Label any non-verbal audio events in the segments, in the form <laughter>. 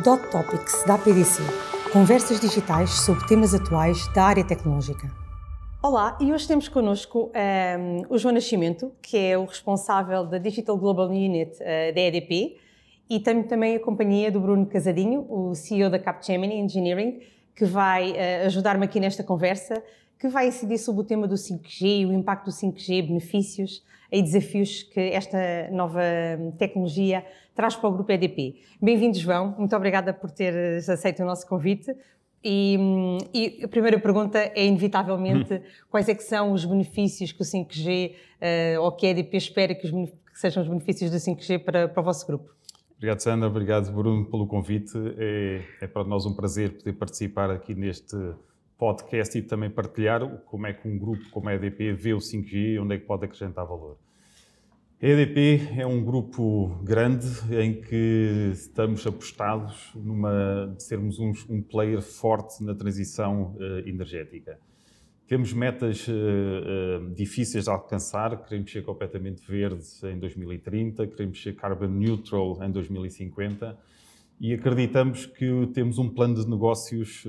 Dot Topics da APDC. Conversas digitais sobre temas atuais da área tecnológica. Olá, e hoje temos connosco um, ehm, o João Nascimento, que é o responsável da Digital Global Unit uh, da EDP, e temos também a companhia do Bruno Casadinho, o CEO da Capgemini Engineering, que vai uh, ajudar-me aqui nesta conversa, que vai incidir sobre o tema do 5G, o impacto do 5G, benefícios e desafios que esta nova tecnologia traz para o Grupo EDP. Bem-vindo, João. Muito obrigada por teres aceito o nosso convite. E, e, a primeira pergunta é, inevitavelmente, hum. quais é que são os benefícios que o 5G, uh, eh, ou que a EDP espera que, os, que, sejam os benefícios do 5G para, para o vosso grupo? Obrigado, Sandra. Obrigado, Bruno, pelo convite. É, é para nós um prazer poder participar aqui neste podcast e também partilhar como é que um grupo como a EDP vê o 5G e onde é que pode acrescentar valor. A EDP é um grupo grande em que estamos apostados numa, de sermos um, um player forte na transição uh, energética. Temos metas uh, uh, difíceis de alcançar, queremos ser completamente verdes em 2030, queremos ser carbon neutral em 2050 e acreditamos que temos um plano de negócios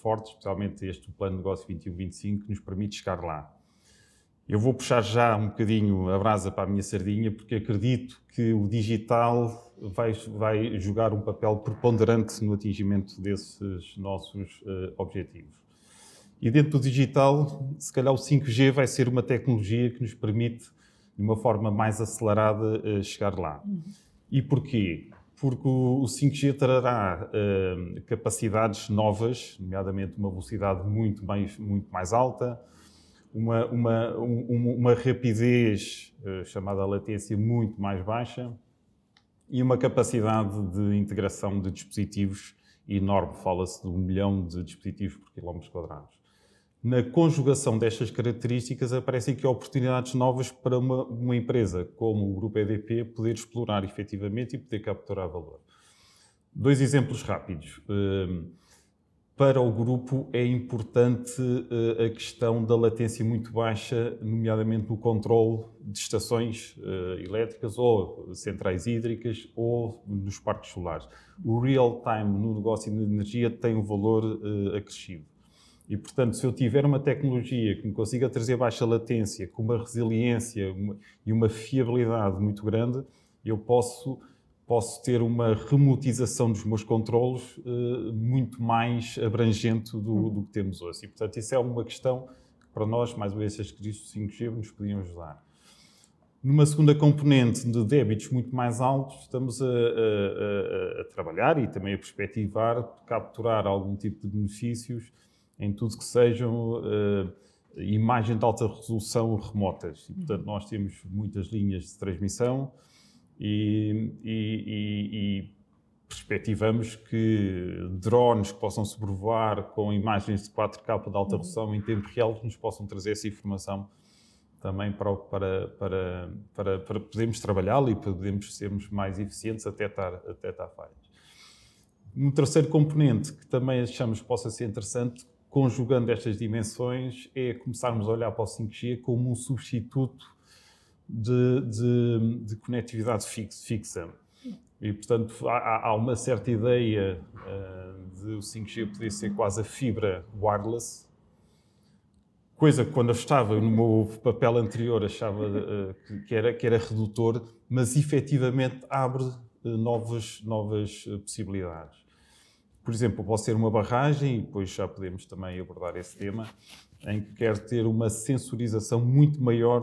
forte, especialmente este plano de negócio 21-25, que nos permite chegar lá. Eu vou puxar já um bocadinho a brasa para a minha sardinha, porque acredito que o digital vai, vai jogar um papel preponderante no atingimento desses nossos uh, objetivos. E dentro do digital, se calhar o 5G vai ser uma tecnologia que nos permite, de uma forma mais acelerada, uh, chegar lá. Uhum. E porquê? Porque o 5G trará uh, capacidades novas, nomeadamente uma velocidade muito mais, muito mais alta, uma, uma, um, uma rapidez uh, chamada latência muito mais baixa e uma capacidade de integração de dispositivos enorme. Fala-se de um milhão de dispositivos por quilómetros quadrados. Na conjugação destas características aparecem aqui oportunidades novas para uma, uma empresa como o Grupo EDP poder explorar efetivamente e poder capturar valor. Dois exemplos rápidos. Uh, para o grupo é importante uh, a questão da latência muito baixa, nomeadamente no controle de estações uh, elétricas ou centrais hídricas ou nos parques solares. O real time no negócio de energia tem um valor acrescido. E, portanto, se eu tiver uma tecnologia que me consiga trazer baixa latência, com uma resiliência uma, e uma fiabilidade muito grande, eu posso posso ter uma remotização dos meus controlos uh, muito mais abrangente do, uhum. do, que temos hoje. E, portanto, isso é uma questão que, para nós, mais uma vez, as crises 5G nos podiam ajudar. Numa segunda componente de débitos muito mais altos, estamos a, a, a, a, trabalhar e também a perspectivar capturar algum tipo de benefícios em tudo que sejam uh, imagens de alta resolução remotas. E, portanto, nós temos muitas linhas de transmissão, e, e, e, perspectivamos que drones que possam sobrevoar com imagens de 4K de alta resolução em tempo real nos possam trazer essa informação também para, para, para, para, para podermos trabalhá-la e podermos sermos mais eficientes até estar, até estar falhas. Um terceiro componente que também achamos que possa ser interessante, conjugando estas dimensões, é começarmos a olhar para o 5G como um substituto de, de, de conectividade fixa. E, portanto, há, há uma certa ideia uh, de o 5G poder ser quase a fibra wireless, coisa que quando eu estava no meu papel anterior achava uh, que, era, que era redutor, mas efetivamente abre uh, novas, novas possibilidades. Por exemplo, pode ser uma barragem, e depois já podemos também abordar esse tema, em que quer ter uma sensorização muito maior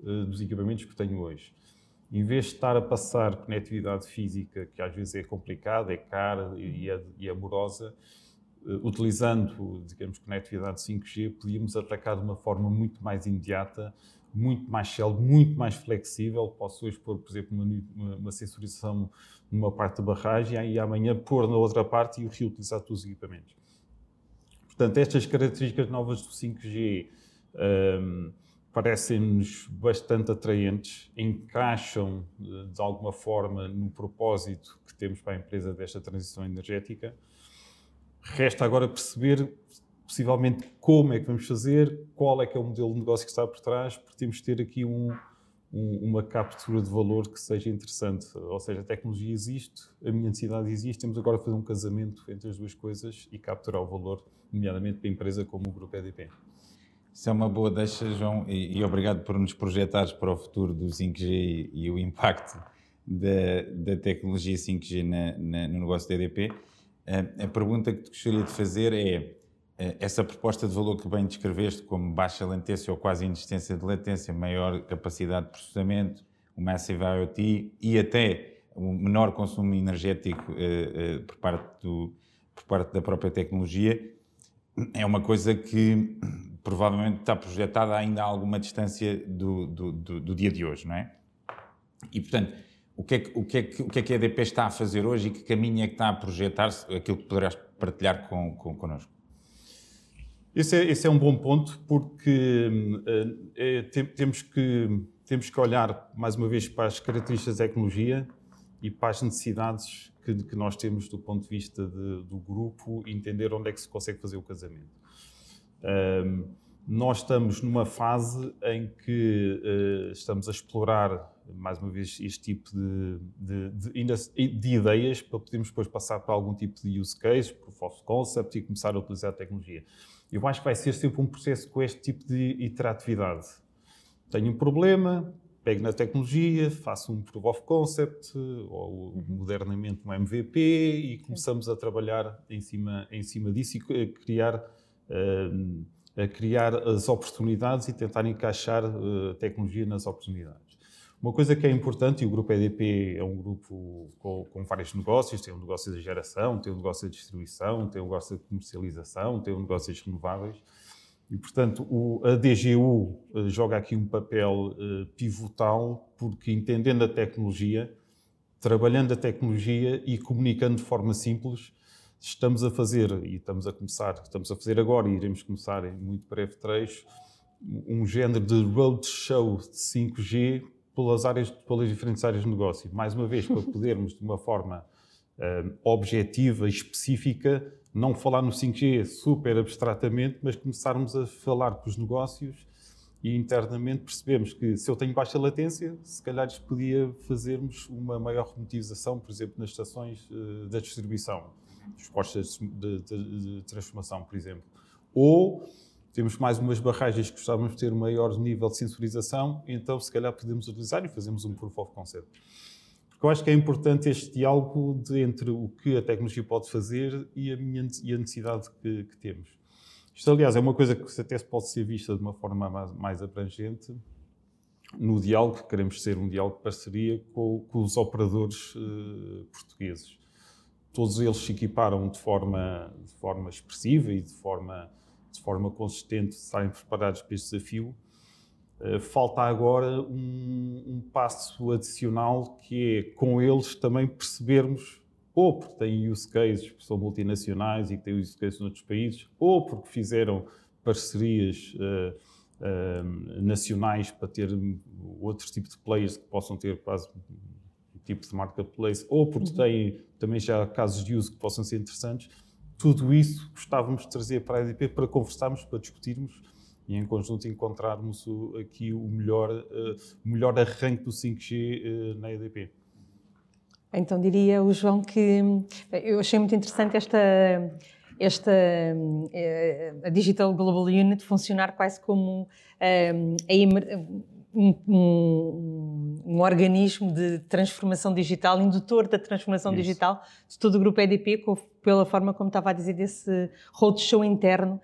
eh, dos equipamentos que tenho hoje. Em vez de estar a passar conectividade física, que às vezes é complicada, é cara e é, e é morosa, uh, utilizando, digamos, conectividade 5G, podíamos atacar de uma forma muito mais imediata, muito mais célere, muito mais flexível. Posso hoje pôr, por exemplo, uma, uma sensorização numa parte da barragem e amanhã pôr na outra parte e reutilizar todos os equipamentos. Portanto, estas características novas do 5G um, parecem-nos bastante atraentes, encaixam de alguma forma no propósito que temos para a empresa desta transição energética. Resta agora perceber, possivelmente, como é que vamos fazer, qual é que é o modelo de negócio que está por trás, porque temos de ter aqui um, um, uma captura de valor que seja interessante. Ou seja, a tecnologia existe, a minha necessidade existe, temos agora a fazer um casamento entre as duas coisas e capturar o valor, nomeadamente para a empresa como o Grupo EDP. Isso é uma boa deixa, João, e, e obrigado por nos projetares para o futuro do 5G e, e o impacto da, da tecnologia 5G na, na, no negócio da EDP. A, a pergunta que te gostaria de fazer é essa proposta de valor que bem descreveste, como baixa latência ou quase inexistência de latência, maior capacidade de processamento, o Massive IoT e até um menor consumo energético uh, uh, por, parte do, por parte da própria tecnologia, é uma coisa que provavelmente está projetada ainda a alguma distância do, do, do, do dia de hoje, não é? E, portanto, o que, é que, o, que é que, o que é que a EDP está a fazer hoje e que caminho é que está a projetar-se, aquilo que poderás partilhar com, com, connosco? Esse é, esse é, um bom ponto porque é, temos, que, temos que olhar mais uma vez para as características da tecnologia e para as necessidades que, que nós temos do ponto de vista de, do grupo e entender onde é que se consegue fazer o casamento. Uh, nós estamos numa fase em que uh, estamos a explorar, mais uma vez, este tipo de, de, de, de, ideias para podermos depois passar para algum tipo de use case, proof of concept e começar a utilizar a tecnologia. Eu acho que vai ser sempre um processo com este tipo de iteratividade. Tenho um problema, pego na tecnologia, faço um proof of concept ou modernamente um MVP e começamos a trabalhar em cima, em cima disso e a criar, uh, a criar as oportunidades e tentar encaixar eh, a tecnologia nas oportunidades. Uma coisa que é importante, e o grupo EDP é um grupo com, com, vários negócios, tem um negócio de geração, tem um negócio de distribuição, tem um negócio de comercialização, tem um negócio de renováveis. E, portanto, o, a DGU uh, joga aqui um papel uh, pivotal, porque entendendo a tecnologia, trabalhando a tecnologia e comunicando de forma simples, estamos a fazer, e estamos a começar, estamos a fazer agora e iremos começar em muito breve trecho, um género de roadshow de 5G pelas, áreas, pelas diferentes áreas de negócio. Mais uma vez, para podermos, de uma forma uh, objetiva e específica, não falar no 5G super abstratamente, mas começarmos a falar com os negócios e internamente percebemos que se eu tenho baixa latência, se calhar podia fazermos uma maior monetização, por exemplo, nas estações uh, da distribuição, dos postos de, de, de transformação, por exemplo. Ou temos mais umas barragens que gostávamos de ter um maior nível de sensorização, então se calhar podemos utilizar e fazemos um proof of concept. Porque eu acho que é importante este diálogo de, entre o que a tecnologia pode fazer e a, minha, e a necessidade que, que, temos. Isto, aliás, é uma coisa que até pode ser vista de uma forma mais, mais abrangente no diálogo, que queremos ser um diálogo de parceria com, com os operadores uh, portugueses. Todos eles se equiparam de forma, de forma expressiva e de forma de forma consistente estarem preparados para este desafio. Uh, falta agora um, um, passo adicional que é com eles também percebermos, ou porque têm use cases que são multinacionais e que têm use cases noutros países, ou porque fizeram parcerias uh, uh, nacionais para ter outros tipos de players que possam ter quase tipo de marketplace, ou porque uhum. têm também já casos de uso que possam ser interessantes tudo isso gostávamos de trazer para a EDP para conversarmos, para discutirmos e em conjunto encontrarmos o, aqui o melhor, uh, melhor arranque do 5G uh, eh, na EDP. Então diria o João que eu achei muito interessante esta esta eh, a Digital Global Unit funcionar quase como a um, um, um, organismo de transformação digital, indutor da transformação Isso. digital de todo o grupo EDP, com, pela forma como estava a dizer, desse roadshow interno.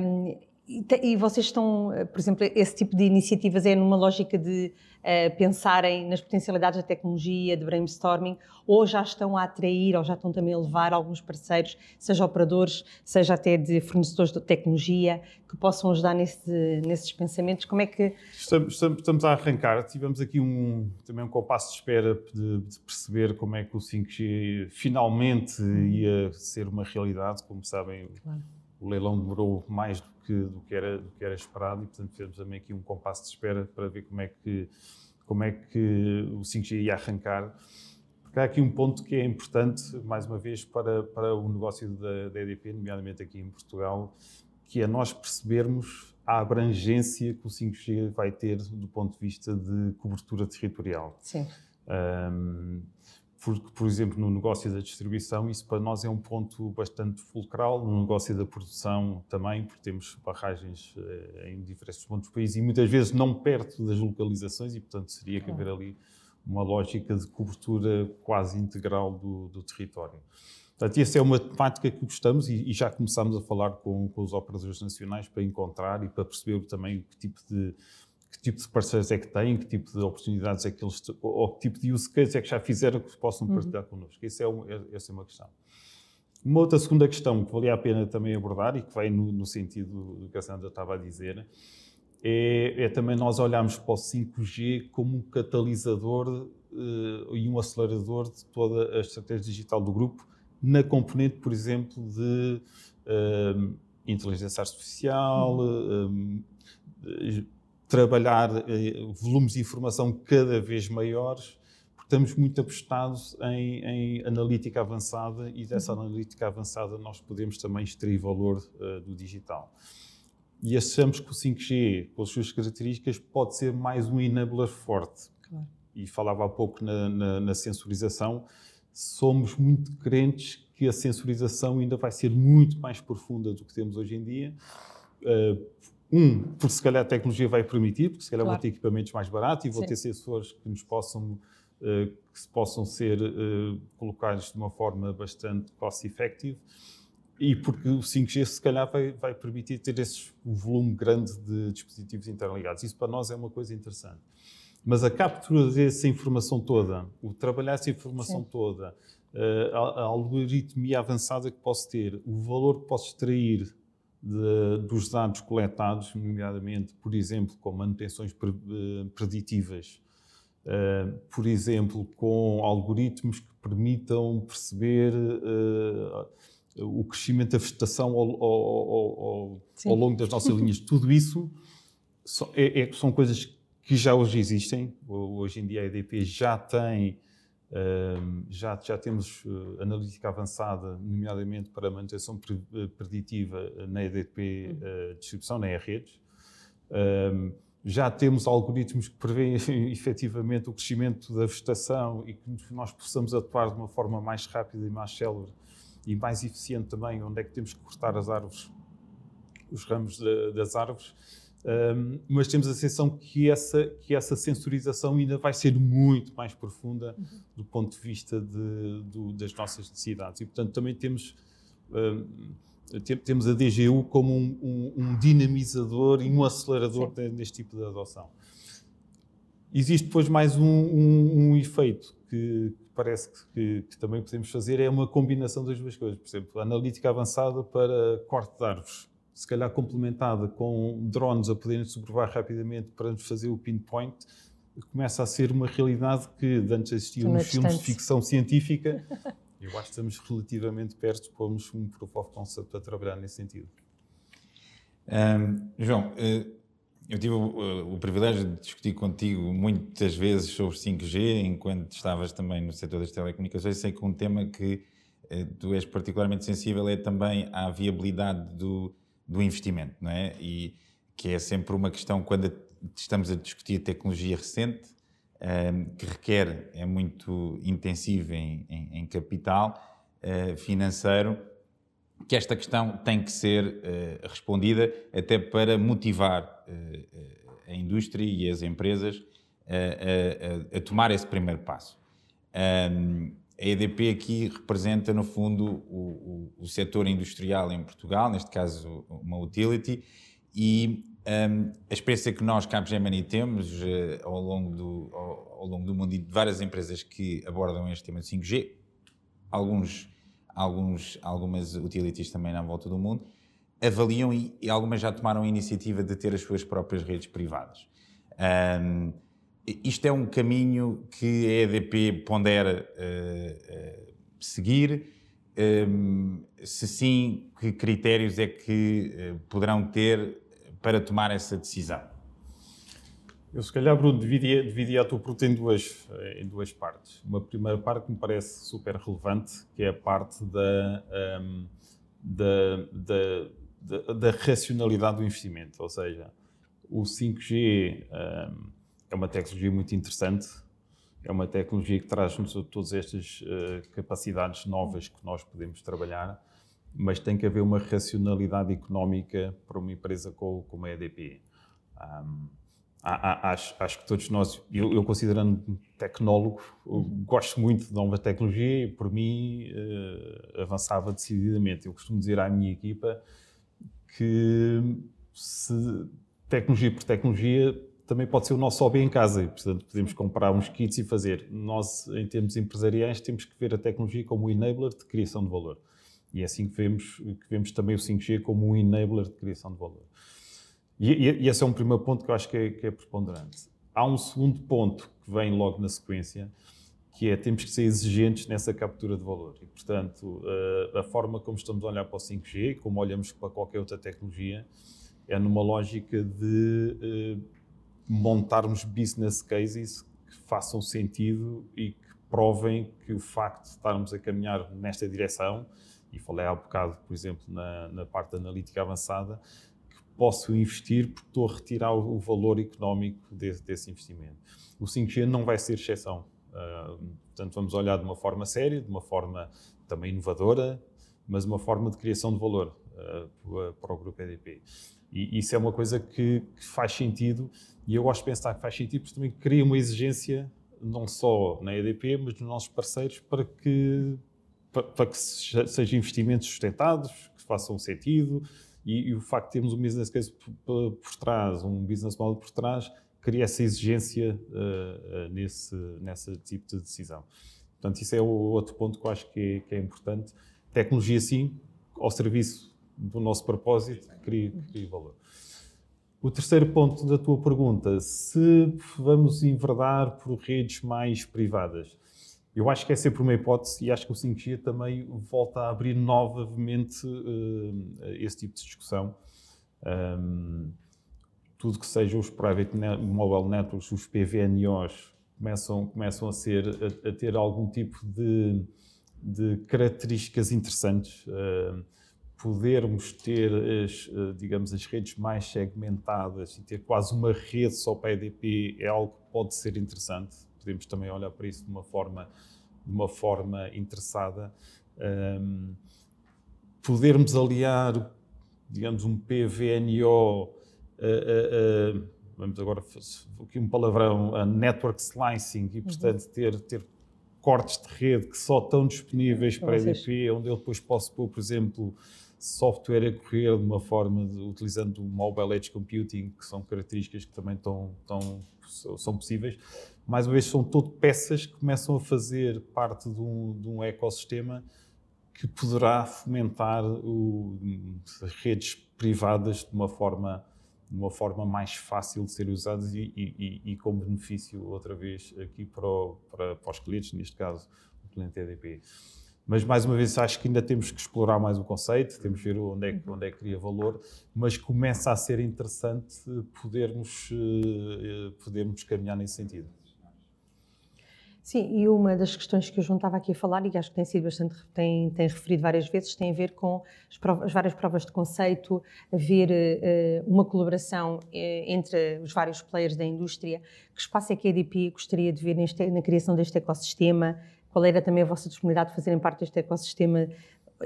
Um, e, e, vocês estão, por exemplo, esse tipo de iniciativas é numa lógica de uh, pensarem nas potencialidades da tecnologia, de brainstorming, ou já estão a atrair, ou já estão também a levar alguns parceiros, seja operadores, seja até de fornecedores de tecnologia, que possam ajudar nesse, nesses pensamentos? Como é que... Estamos, estamos, a arrancar, tivemos aqui um, também um compasso de espera de, de, perceber como é que o 5G finalmente ia ser uma realidade, como sabem... Claro. O leilão demorou mais do que, do que, era, do que era esperado e, portanto, fizemos também aqui um compasso de espera para ver como é que, como é que o 5G ia arrancar. Porque há aqui um ponto que é importante, mais uma vez, para, para o negócio da, da EDP, nomeadamente aqui em Portugal, que é nós percebermos a abrangência que o 5G vai ter do ponto de vista de cobertura territorial. Sim. Um, porque, por exemplo, no negócio da distribuição, isso para nós é um ponto bastante fulcral, no negócio da produção também, porque temos barragens eh, em diferentes pontos do país e muitas vezes não perto das localizações e, portanto, seria que haver ali uma lógica de cobertura quase integral do, do território. Portanto, essa é uma temática que gostamos e, e já começamos a falar com, com, os operadores nacionais para encontrar e para perceber também que tipo de que tipo de parceiros é que têm, que tipo de oportunidades é que eles, ou que tipo de use case é que já fizeram que possam uhum. partilhar uhum. connosco. Isso é um, é, essa é uma questão. Uma outra segunda questão que valia a pena também abordar e que vai no, no sentido do que a Sandra estava a dizer é, é, também nós olharmos para o 5G como um catalisador uh, e um acelerador de toda a estratégia digital do grupo na componente, por exemplo, de uh, inteligência artificial, uh, trabalhar volumes de informação cada vez maiores, porque estamos muito apostados em, em analítica avançada e dessa uhum. analítica avançada nós podemos também extrair valor do digital e achamos que o 5G, com as suas características, pode ser mais um enabler forte. Claro. E falava há pouco na, na, na, sensorização, somos muito crentes que a sensorização ainda vai ser muito mais profunda do que temos hoje em dia. Uh, um, porque se calhar a tecnologia vai permitir, porque se calhar claro. vão ter equipamentos mais baratos e vão Sim. ter sensores que nos possam, uh, que possam ser uh, colocados de uma forma bastante cost-effective e porque o 5G se calhar vai, vai permitir ter esse volume grande de dispositivos interligados. Isso para nós é uma coisa interessante. Mas a captura dessa informação toda, o trabalhar essa informação Sim. toda, eh, a, a algoritmia avançada que posso ter, o valor que posso extrair de, dos dados coletados, nomeadamente, por exemplo, com manutenções eh, preditivas, uh, por exemplo, com algoritmos que permitam perceber uh, o crescimento da vegetação ao, ao, ao, ao longo das nossas linhas, tudo isso é, é, são coisas que já hoje existem. Hoje em dia a EDP já tem, já, já temos uh, analítica avançada, nomeadamente para manutenção uh, preditiva na EDP uh, distribuição, na E-redes. Já temos algoritmos que prevêem <laughs> efetivamente o crescimento da vegetação e que nós possamos atuar de uma forma mais rápida e mais célere e mais eficiente também, onde é que temos que cortar as árvores, os ramos de, das árvores. Um, mas temos a sensação que essa, que essa sensorização ainda vai ser muito mais profunda uhum. do ponto de vista de, do, das nossas necessidades. E, portanto, também temos, um, temos a DGU como um, um, dinamizador e um acelerador de, deste tipo de adoção. Existe depois mais um, efeito que, parece que, que, também podemos fazer é uma combinação das duas coisas. Por exemplo, analítica avançada para corte de árvores, se calhar complementada com drones a poderem sobrevoar rapidamente para nos fazer o pinpoint, começa a ser uma realidade que antes existia nos filmes de ficção científica. <laughs> Eu acho que estamos relativamente perto de pormos um proof of concept para trabalhar nesse sentido. Um, João, uh eu tive o, o, privilégio de discutir contigo muitas vezes sobre 5G, enquanto estavas também no setor das telecomunicações. Sei que um tema que eh, tu és particularmente sensível é também à viabilidade do, do investimento, não é? E que é sempre uma questão quando estamos a discutir tecnologia recente, eh, que requer, é muito intensivo em, em, em capital eh, financeiro que esta questão tem que ser uh, respondida até para motivar uh, a indústria e as empresas a, a, tomar esse primeiro passo. Um, a EDP aqui representa, no fundo, o, o, o, setor industrial em Portugal, neste caso uma utility, e um, a experiência que nós, Capgemini, temos uh, ao, longo do, ao, ao longo do mundo e de várias empresas que abordam este tema de 5G, alguns alguns, algumas utilities também na volta do mundo, avaliam e, e, algumas já tomaram a iniciativa de ter as suas próprias redes privadas. Um, isto é um caminho que a EDP pondera uh, uh, seguir. Um, se sim, que critérios é que uh, poderão ter para tomar essa decisão? Eu, se calhar, Bruno, dividia, dividia a tua pergunta em duas, em duas partes. Uma primeira parte que me parece super relevante, que é a parte da, um, da, da, da, da, racionalidade do investimento. Ou seja, o 5G um, é uma tecnologia muito interessante, é uma tecnologia que traz-nos todas estas uh, capacidades novas que nós podemos trabalhar, mas tem que haver uma racionalidade económica para uma empresa como, como a EDP. Um, acho, acho, que todos nós, eu, eu considerando tecnólogo, uhum. gosto muito de nova tecnologia e, por mim, uh, avançava decididamente. Eu costumo dizer à minha equipa que se tecnologia por tecnologia também pode ser o nosso hobby em casa e, portanto, podemos comprar uns kits e fazer. Nós, em termos empresariais, temos que ver a tecnologia como um enabler de criação de valor. E é assim que vemos, que vemos também o 5G como um enabler de criação de valor. E, e, e esse é um primeiro ponto que eu acho que é, que é preponderante. Há um segundo ponto que vem logo na sequência, que é temos que ser exigentes nessa captura de valor. E, portanto, a, a forma como estamos a olhar para o 5G, como olhamos para qualquer outra tecnologia, é numa lógica de uh, montarmos business cases que façam sentido e que provem que o facto de estarmos a caminhar nesta direção, e falei há bocado, por exemplo, na, na parte analítica avançada, que posso investir porque estou a retirar o valor económico desse, desse, investimento. O 5G não vai ser exceção. Uh, portanto, vamos olhar de uma forma séria, de uma forma também inovadora, mas uma forma de criação de valor uh, para o grupo EDP. E isso é uma coisa que, que, faz sentido e eu gosto de pensar que faz sentido porque também cria uma exigência não só na EDP, mas nos nossos parceiros para que, para, para que sejam investimentos sustentados, que façam sentido e, e, o facto de termos um business case por, por trás, um business model por trás, cria essa exigência uh, uh, nesse, nesse tipo de decisão. Portanto, isso é o outro ponto que eu acho que é, que é importante. Tecnologia, sim, ao serviço do nosso propósito, cria, cria valor. O terceiro ponto da tua pergunta, se vamos enverdar por redes mais privadas. Eu acho que é sempre uma hipótese e acho que o 5G também volta a abrir novamente uh, esse tipo de discussão. Um, tudo que seja os Private net, Mobile Networks, os PVNOs, começam, começam a, ser, a, a ter algum tipo de, de características interessantes. Uh, podermos ter, as, eh, digamos, as redes mais segmentadas e ter quase uma rede só para a EDP é algo que pode ser interessante. Podemos também olhar para isso de uma forma, de uma forma interessada. Um, podermos aliar, digamos, um PVNO, uh, uh, uh, vamos agora aqui um palavrão, a network slicing, e portanto uhum. ter, ter cortes de rede que só estão disponíveis para a EDP, onde eu depois posso pôr, por exemplo, software a correr de uma forma, de, utilizando o Mobile Edge Computing, que são características que também estão, estão, são possíveis. Mais uma vez, são todo peças que começam a fazer parte de um, de um ecossistema que poderá fomentar o, as redes privadas de uma forma de uma forma mais fácil de serem usadas e, e, e, com benefício, outra vez, aqui para, o, para, para os clientes, neste caso, o cliente EDP. Mas, mais uma vez, acho que ainda temos que explorar mais o conceito, temos que ver onde é, onde é que cria valor, mas começa a ser interessante podermos, eh, podermos caminhar nesse sentido. Sim, e uma das questões que eu juntava aqui a falar, e acho que tem sido bastante, tem, tem referido várias vezes, tem a ver com as, provas, as várias provas de conceito, haver uh, uma colaboração uh, entre os vários players da indústria. Que espaço é que a EDP gostaria de ver neste, na criação deste ecossistema? qual era também a vossa disponibilidade de fazerem parte deste ecossistema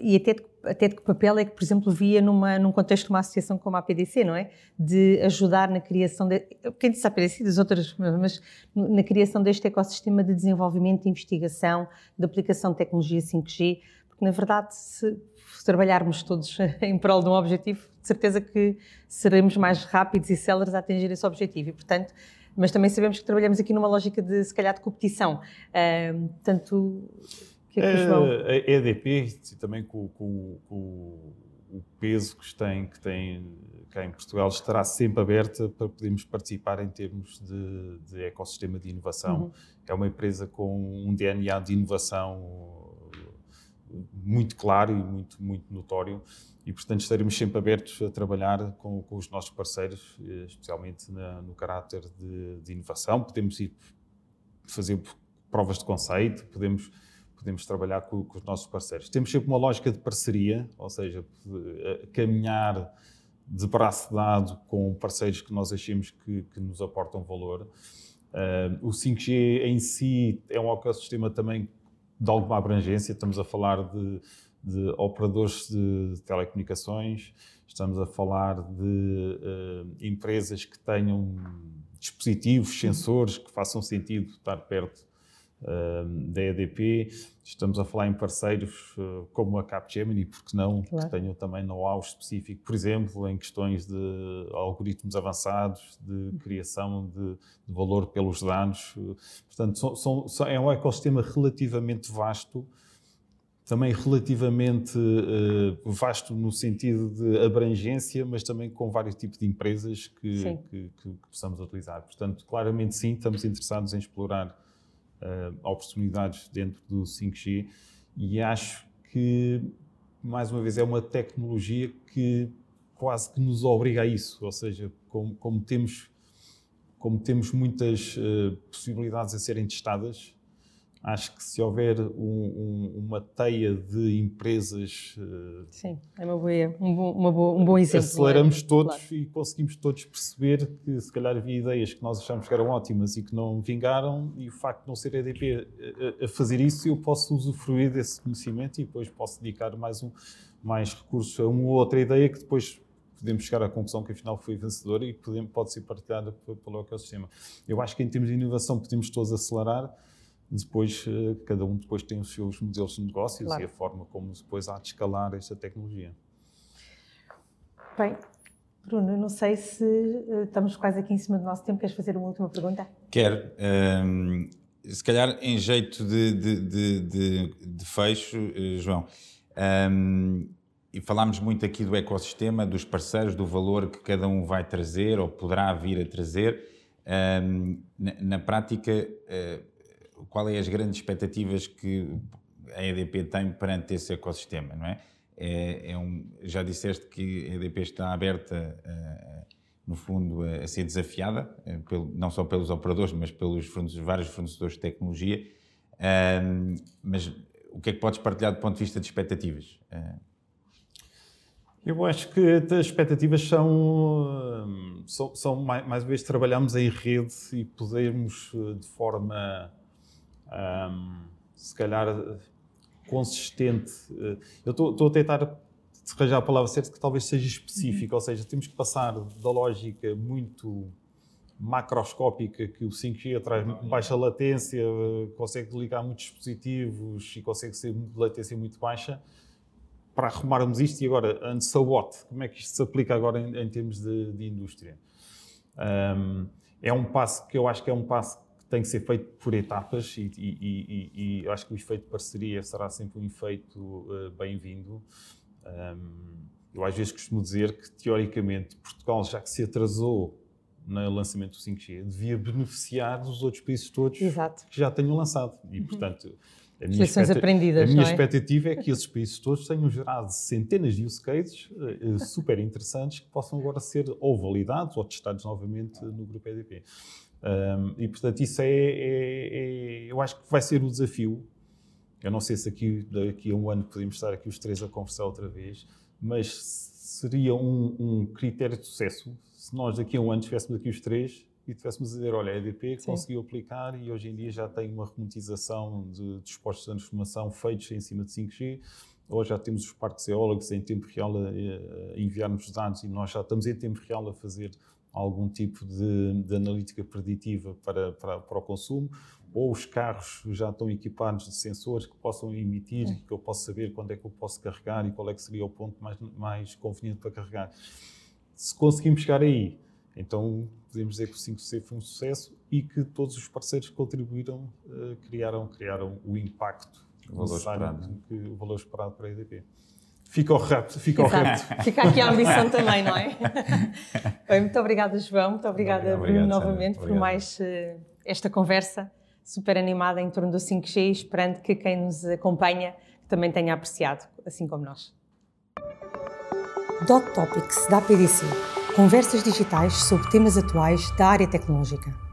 e até de, até de que papel é que, por exemplo, via numa, num contexto de uma associação como a APDC, não é? De ajudar na criação, de, quem disse a APDC, das outras, mas na criação deste ecossistema de desenvolvimento, de investigação, de aplicação de tecnologia 5G, porque na verdade, se, trabalharmos todos <laughs> em prol de um objetivo, de certeza que seremos mais rápidos e céleres a atingir esse objetivo e, portanto, mas também sabemos que trabalhamos aqui numa lógica de, se calhar, de competição. Uh, portanto, que é que. A EDP, também com, com, com, o peso que tem, que tem cá em Portugal, estará sempre aberta para podermos participar em termos de, de ecossistema de inovação. Uhum. É uma empresa com um DNA de inovação muito claro e muito, muito notório e, portanto, estaremos sempre abertos a trabalhar com, com os nossos parceiros, eh, especialmente na, no caráter de, de, inovação. Podemos ir fazer provas de conceito, podemos, podemos trabalhar com, com, os nossos parceiros. Temos sempre uma lógica de parceria, ou seja, caminhar de braço dado com parceiros que nós achemos que, que nos aportam valor. Uh, o 5G em si é um ecossistema também de alguma abrangência, estamos a falar de, de operadores de telecomunicações, estamos a falar de uh, empresas que tenham dispositivos, sensores que façam sentido estar perto da EDP. Estamos a falar em parceiros uh, como a Capgemini, porque não, claro. que tenham também know-how específico, por exemplo, em questões de algoritmos avançados, de criação de, de valor pelos dados. Portanto, são, são, é um ecossistema relativamente vasto, também relativamente uh, vasto no sentido de abrangência, mas também com vários tipos de empresas que, que, que, que possamos utilizar. Portanto, claramente sim, estamos interessados em explorar oportunidades dentro do 5G e acho que, mais uma vez, é uma tecnologia que quase que nos obriga a isso, ou seja, como, como temos, como temos muitas uh, possibilidades a serem testadas, acho que se houver um, um, uma teia de empresas. Eh, Sim, é uma boa, um, bom, uma boa, um bom exemplo. Aceleramos é? todos claro. e conseguimos todos perceber que se calhar havia ideias que nós achamos que eram ótimas e que não vingaram, e o facto de não ser EDP a, a fazer isso, eu posso usufruir desse conhecimento e depois posso dedicar mais, um, mais recursos a uma ou outra ideia que depois podemos chegar à conclusão que afinal foi vencedora e podemos, pode ser partilhada pelo ecossistema. Eu acho que em termos de inovação podemos todos acelerar, depois eh, cada um depois tem os seus modelos de negócios claro. e a forma como depois há de escalar esta tecnologia. Bem, Bruno, não sei se uh, estamos quase aqui em cima do nosso tempo. Queres fazer uma última pergunta? Quero. Um, se calhar em jeito de, de, de, de, de fecho, uh, João. Um, e falámos muito aqui do ecossistema, dos parceiros, do valor que cada um vai trazer ou poderá vir a trazer. Um, na, na, prática, uh, qual é as grandes expectativas que a EDP tem perante esse ecossistema, não é? é, é um, já disseste que a EDP está aberta, uh, no fundo, a, a ser desafiada, uh, pelo, não só pelos operadores, mas pelos vários fornecedores de tecnologia. Mas o que é que podes partilhar do ponto de vista de expectativas? Eu acho que as expectativas são, são, são mais, mais uma vez, trabalhamos em rede e podermos, de forma um, se calhar consistente. Eh, eu estou a tentar arranjar a palavra certa que talvez seja específica, uhum. ou seja, temos que passar da lógica muito macroscópica que o 5G traz baixa latência, consegue ligar muitos dispositivos e consegue ser de latência muito baixa, para arrumarmos isto e agora, and so what? Como é que isto se aplica agora em, em termos de, de indústria? Um, é um passo que eu acho que é um passo tem que ser feito por etapas e, e, e, e acho que o efeito de parceria será sempre um efeito uh, bem-vindo. Um, eu às vezes costumo dizer que, teoricamente, Portugal, já que se atrasou no lançamento do 5G, devia beneficiar dos outros países todos Exato. que já tenham lançado. E, uhum. portanto, a minha, a minha é? expectativa é que esses países todos tenham gerado centenas de use cases uh, super interessantes que possam agora ser ou validados ou testados novamente no grupo EDP. Um, e, portanto, isso é, é, é, Eu acho que vai ser o desafio. Eu não sei se aqui, daqui a um ano podemos estar aqui os três a conversar outra vez, mas seria um, um critério de sucesso se nós daqui a um ano estivéssemos aqui os três e tivéssemos a dizer, olha, a EDP Sim. conseguiu aplicar e hoje em dia já tem uma remotização de dispostos de transformação feitos em cima de 5G, ou já temos os parques eólicos em tempo real a, a enviar-nos dados e nós já estamos em tempo real a fazer algum tipo de, de analítica preditiva para, para, para, o consumo, ou os carros já estão equipados de sensores que possam emitir que eu possa saber quando é que eu posso carregar e qual é que seria o ponto mais, mais conveniente para carregar. Se conseguimos chegar aí, então podemos dizer que o 5C foi um sucesso e que todos os parceiros que contribuíram uh, criaram, criaram o impacto o valor esperado. Que, o valor esperado para a EDP. Fica o repto, fica o repto. Fica aqui a ambição <laughs> também, não é? <laughs> Bem, muito obrigada, João. Muito obrigada, Bruno, obrigado, novamente, por mais uh, esta conversa super animada em torno do 5G, esperando que quem nos acompanha também tenha apreciado, assim como nós. Dot Topics da PDC. Conversas digitais sobre temas atuais da área tecnológica.